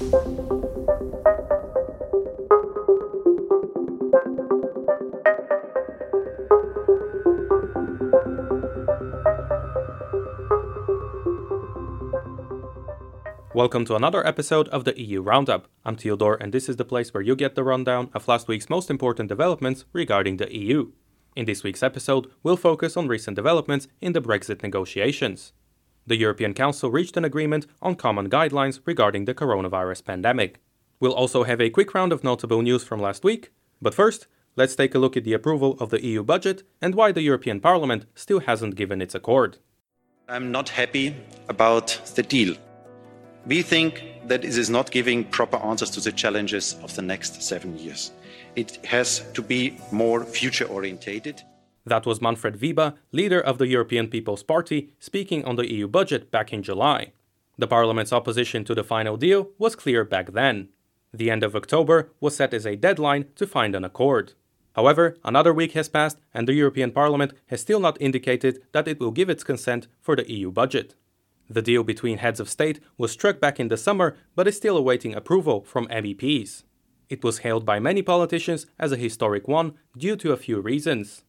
Welcome to another episode of the EU Roundup. I'm Theodore, and this is the place where you get the rundown of last week's most important developments regarding the EU. In this week's episode, we'll focus on recent developments in the Brexit negotiations. The European Council reached an agreement on common guidelines regarding the coronavirus pandemic. We'll also have a quick round of notable news from last week, but first, let's take a look at the approval of the EU budget and why the European Parliament still hasn't given its accord. I'm not happy about the deal. We think that it is not giving proper answers to the challenges of the next seven years. It has to be more future orientated. That was Manfred Weber, leader of the European People's Party, speaking on the EU budget back in July. The Parliament's opposition to the final deal was clear back then. The end of October was set as a deadline to find an accord. However, another week has passed and the European Parliament has still not indicated that it will give its consent for the EU budget. The deal between heads of state was struck back in the summer but is still awaiting approval from MEPs. It was hailed by many politicians as a historic one due to a few reasons.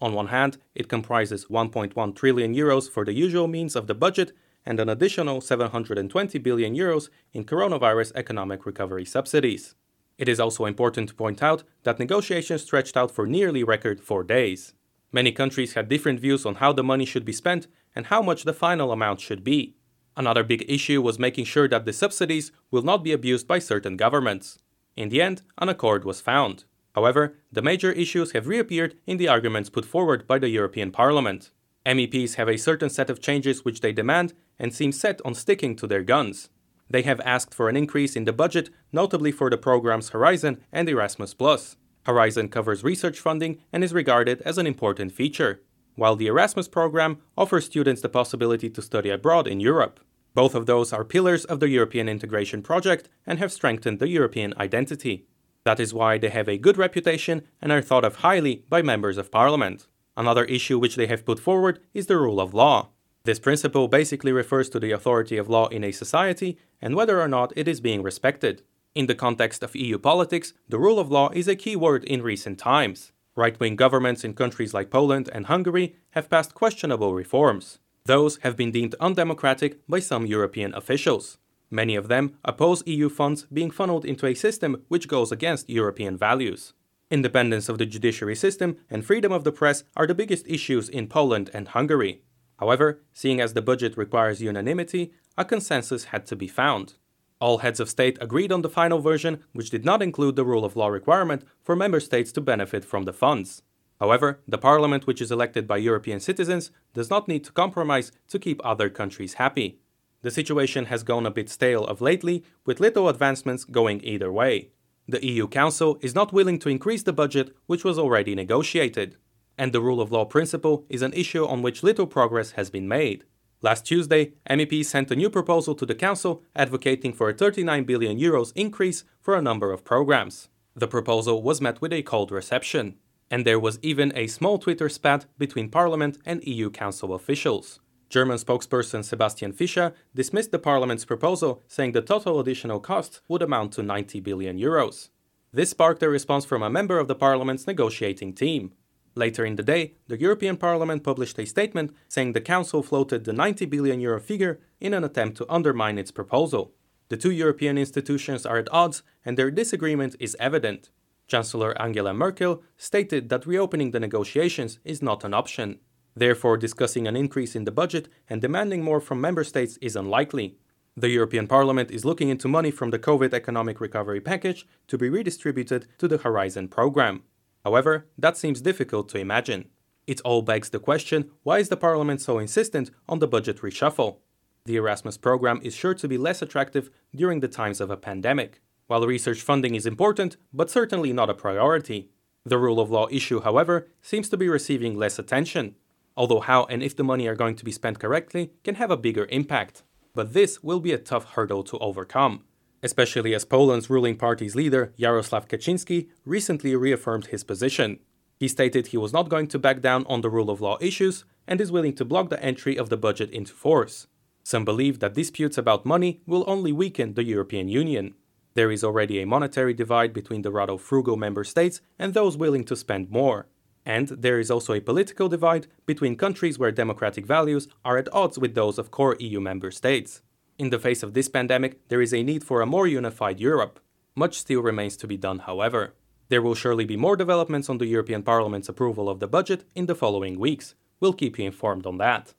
On one hand, it comprises 1.1 trillion euros for the usual means of the budget and an additional 720 billion euros in coronavirus economic recovery subsidies. It is also important to point out that negotiations stretched out for nearly record 4 days. Many countries had different views on how the money should be spent and how much the final amount should be. Another big issue was making sure that the subsidies will not be abused by certain governments. In the end, an accord was found. However, the major issues have reappeared in the arguments put forward by the European Parliament. MEPs have a certain set of changes which they demand and seem set on sticking to their guns. They have asked for an increase in the budget, notably for the programs Horizon and Erasmus. Horizon covers research funding and is regarded as an important feature while the Erasmus program offers students the possibility to study abroad in Europe. Both of those are pillars of the European integration project and have strengthened the European identity. That is why they have a good reputation and are thought of highly by members of parliament. Another issue which they have put forward is the rule of law. This principle basically refers to the authority of law in a society and whether or not it is being respected. In the context of EU politics, the rule of law is a key word in recent times. Right wing governments in countries like Poland and Hungary have passed questionable reforms. Those have been deemed undemocratic by some European officials. Many of them oppose EU funds being funneled into a system which goes against European values. Independence of the judiciary system and freedom of the press are the biggest issues in Poland and Hungary. However, seeing as the budget requires unanimity, a consensus had to be found. All heads of state agreed on the final version, which did not include the rule of law requirement for member states to benefit from the funds. However, the parliament, which is elected by European citizens, does not need to compromise to keep other countries happy. The situation has gone a bit stale of lately, with little advancements going either way. The EU Council is not willing to increase the budget, which was already negotiated. And the rule of law principle is an issue on which little progress has been made. Last Tuesday, MEPs sent a new proposal to the Council advocating for a 39 billion euros increase for a number of programs. The proposal was met with a cold reception, and there was even a small Twitter spat between Parliament and EU Council officials. German spokesperson Sebastian Fischer dismissed the Parliament's proposal, saying the total additional cost would amount to 90 billion euros. This sparked a response from a member of the Parliament's negotiating team. Later in the day, the European Parliament published a statement saying the Council floated the 90 billion euro figure in an attempt to undermine its proposal. The two European institutions are at odds and their disagreement is evident. Chancellor Angela Merkel stated that reopening the negotiations is not an option. Therefore, discussing an increase in the budget and demanding more from member states is unlikely. The European Parliament is looking into money from the COVID economic recovery package to be redistributed to the Horizon program. However, that seems difficult to imagine. It all begs the question why is the Parliament so insistent on the budget reshuffle? The Erasmus program is sure to be less attractive during the times of a pandemic. While research funding is important, but certainly not a priority. The rule of law issue, however, seems to be receiving less attention, although how and if the money are going to be spent correctly can have a bigger impact. But this will be a tough hurdle to overcome especially as Poland's ruling party's leader, Jaroslaw Kaczynski, recently reaffirmed his position. He stated he was not going to back down on the rule of law issues and is willing to block the entry of the budget into force. Some believe that disputes about money will only weaken the European Union. There is already a monetary divide between the rather frugal member states and those willing to spend more. And there is also a political divide between countries where democratic values are at odds with those of core EU member states. In the face of this pandemic, there is a need for a more unified Europe. Much still remains to be done, however. There will surely be more developments on the European Parliament's approval of the budget in the following weeks. We'll keep you informed on that.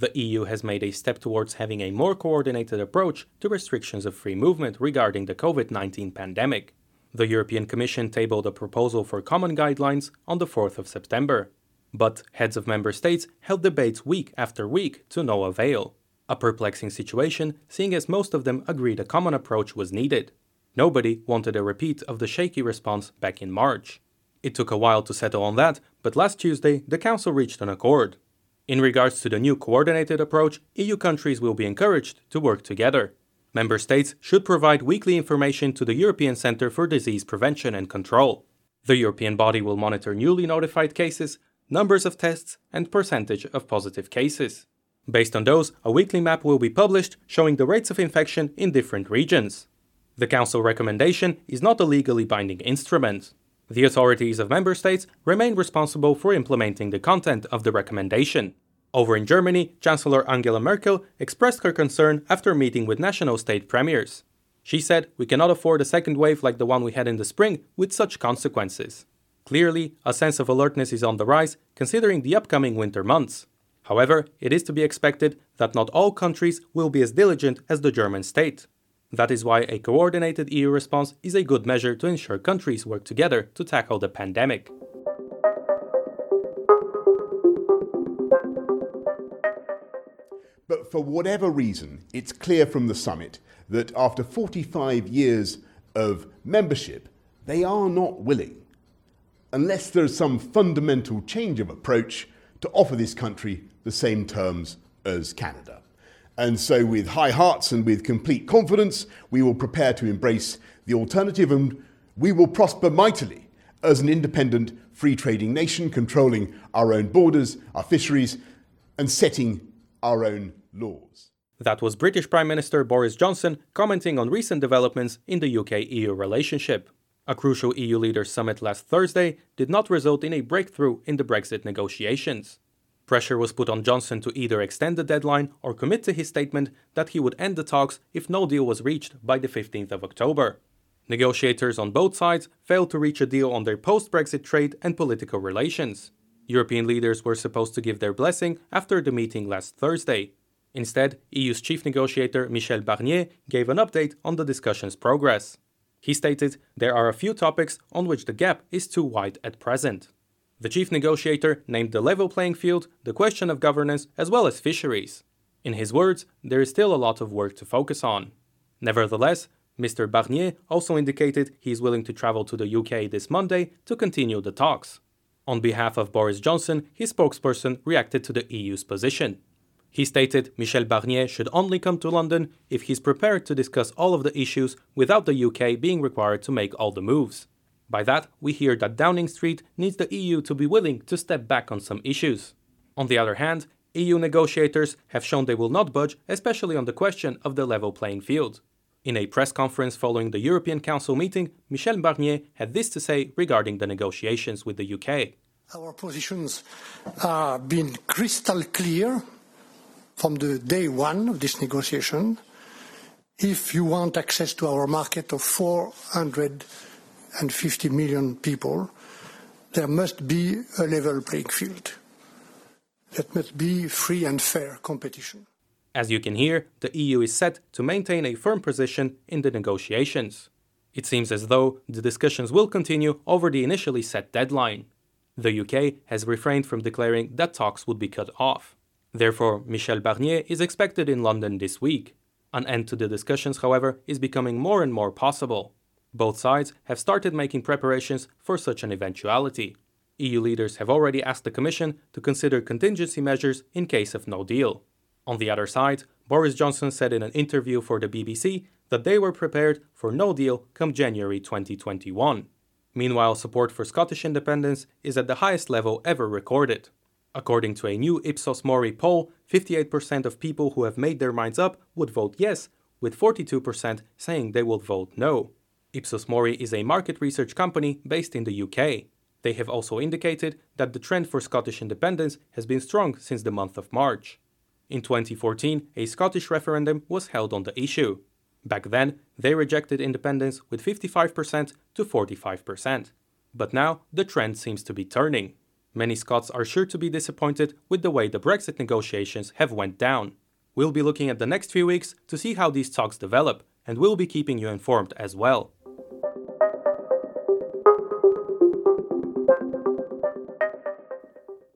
The EU has made a step towards having a more coordinated approach to restrictions of free movement regarding the COVID 19 pandemic. The European Commission tabled a proposal for common guidelines on the 4th of September. But heads of member states held debates week after week to no avail. A perplexing situation, seeing as most of them agreed a common approach was needed. Nobody wanted a repeat of the shaky response back in March. It took a while to settle on that, but last Tuesday the Council reached an accord. In regards to the new coordinated approach, EU countries will be encouraged to work together. Member states should provide weekly information to the European Centre for Disease Prevention and Control. The European body will monitor newly notified cases, numbers of tests, and percentage of positive cases. Based on those, a weekly map will be published showing the rates of infection in different regions. The Council recommendation is not a legally binding instrument. The authorities of member states remain responsible for implementing the content of the recommendation. Over in Germany, Chancellor Angela Merkel expressed her concern after meeting with national state premiers. She said, We cannot afford a second wave like the one we had in the spring with such consequences. Clearly, a sense of alertness is on the rise considering the upcoming winter months. However, it is to be expected that not all countries will be as diligent as the German state. That is why a coordinated EU response is a good measure to ensure countries work together to tackle the pandemic. But for whatever reason, it's clear from the summit that after 45 years of membership, they are not willing, unless there's some fundamental change of approach, to offer this country the same terms as Canada. And so, with high hearts and with complete confidence, we will prepare to embrace the alternative and we will prosper mightily as an independent, free trading nation, controlling our own borders, our fisheries, and setting our own laws. That was British Prime Minister Boris Johnson commenting on recent developments in the UK EU relationship. A crucial EU leaders summit last Thursday did not result in a breakthrough in the Brexit negotiations. Pressure was put on Johnson to either extend the deadline or commit to his statement that he would end the talks if no deal was reached by the 15th of October. Negotiators on both sides failed to reach a deal on their post Brexit trade and political relations. European leaders were supposed to give their blessing after the meeting last Thursday. Instead, EU's chief negotiator Michel Barnier gave an update on the discussion's progress. He stated there are a few topics on which the gap is too wide at present. The chief negotiator named the level playing field, the question of governance, as well as fisheries. In his words, there is still a lot of work to focus on. Nevertheless, Mr. Barnier also indicated he is willing to travel to the UK this Monday to continue the talks. On behalf of Boris Johnson, his spokesperson reacted to the EU's position. He stated Michel Barnier should only come to London if he's prepared to discuss all of the issues without the UK being required to make all the moves. By that, we hear that Downing Street needs the EU to be willing to step back on some issues. On the other hand, EU negotiators have shown they will not budge, especially on the question of the level playing field. In a press conference following the European Council meeting, Michel Barnier had this to say regarding the negotiations with the UK. Our positions have been crystal clear from the day one of this negotiation. If you want access to our market of 400 and 50 million people, there must be a level playing field. There must be free and fair competition. As you can hear, the EU is set to maintain a firm position in the negotiations. It seems as though the discussions will continue over the initially set deadline. The UK has refrained from declaring that talks would be cut off. Therefore, Michel Barnier is expected in London this week. An end to the discussions, however, is becoming more and more possible. Both sides have started making preparations for such an eventuality. EU leaders have already asked the Commission to consider contingency measures in case of no deal. On the other side, Boris Johnson said in an interview for the BBC that they were prepared for no deal come January 2021. Meanwhile, support for Scottish independence is at the highest level ever recorded. According to a new Ipsos Mori poll, 58% of people who have made their minds up would vote yes, with 42% saying they would vote no. Ipsos Mori is a market research company based in the UK. They have also indicated that the trend for Scottish independence has been strong since the month of March. In 2014, a Scottish referendum was held on the issue. Back then, they rejected independence with 55% to 45%. But now, the trend seems to be turning. Many Scots are sure to be disappointed with the way the Brexit negotiations have went down. We'll be looking at the next few weeks to see how these talks develop, and we'll be keeping you informed as well.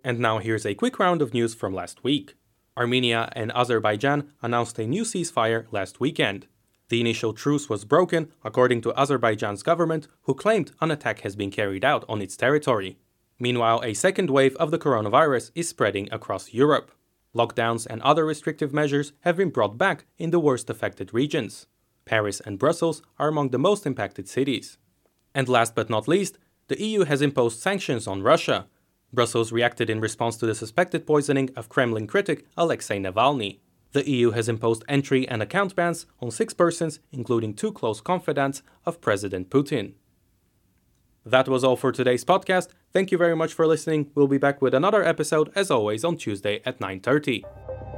And now here's a quick round of news from last week. Armenia and Azerbaijan announced a new ceasefire last weekend. The initial truce was broken, according to Azerbaijan's government, who claimed an attack has been carried out on its territory. Meanwhile, a second wave of the coronavirus is spreading across Europe. Lockdowns and other restrictive measures have been brought back in the worst affected regions. Paris and Brussels are among the most impacted cities. And last but not least, the EU has imposed sanctions on Russia. Brussels reacted in response to the suspected poisoning of Kremlin critic Alexei Navalny. The EU has imposed entry and account bans on six persons, including two close confidants of President Putin. That was all for today's podcast. Thank you very much for listening. We'll be back with another episode as always on Tuesday at 9:30.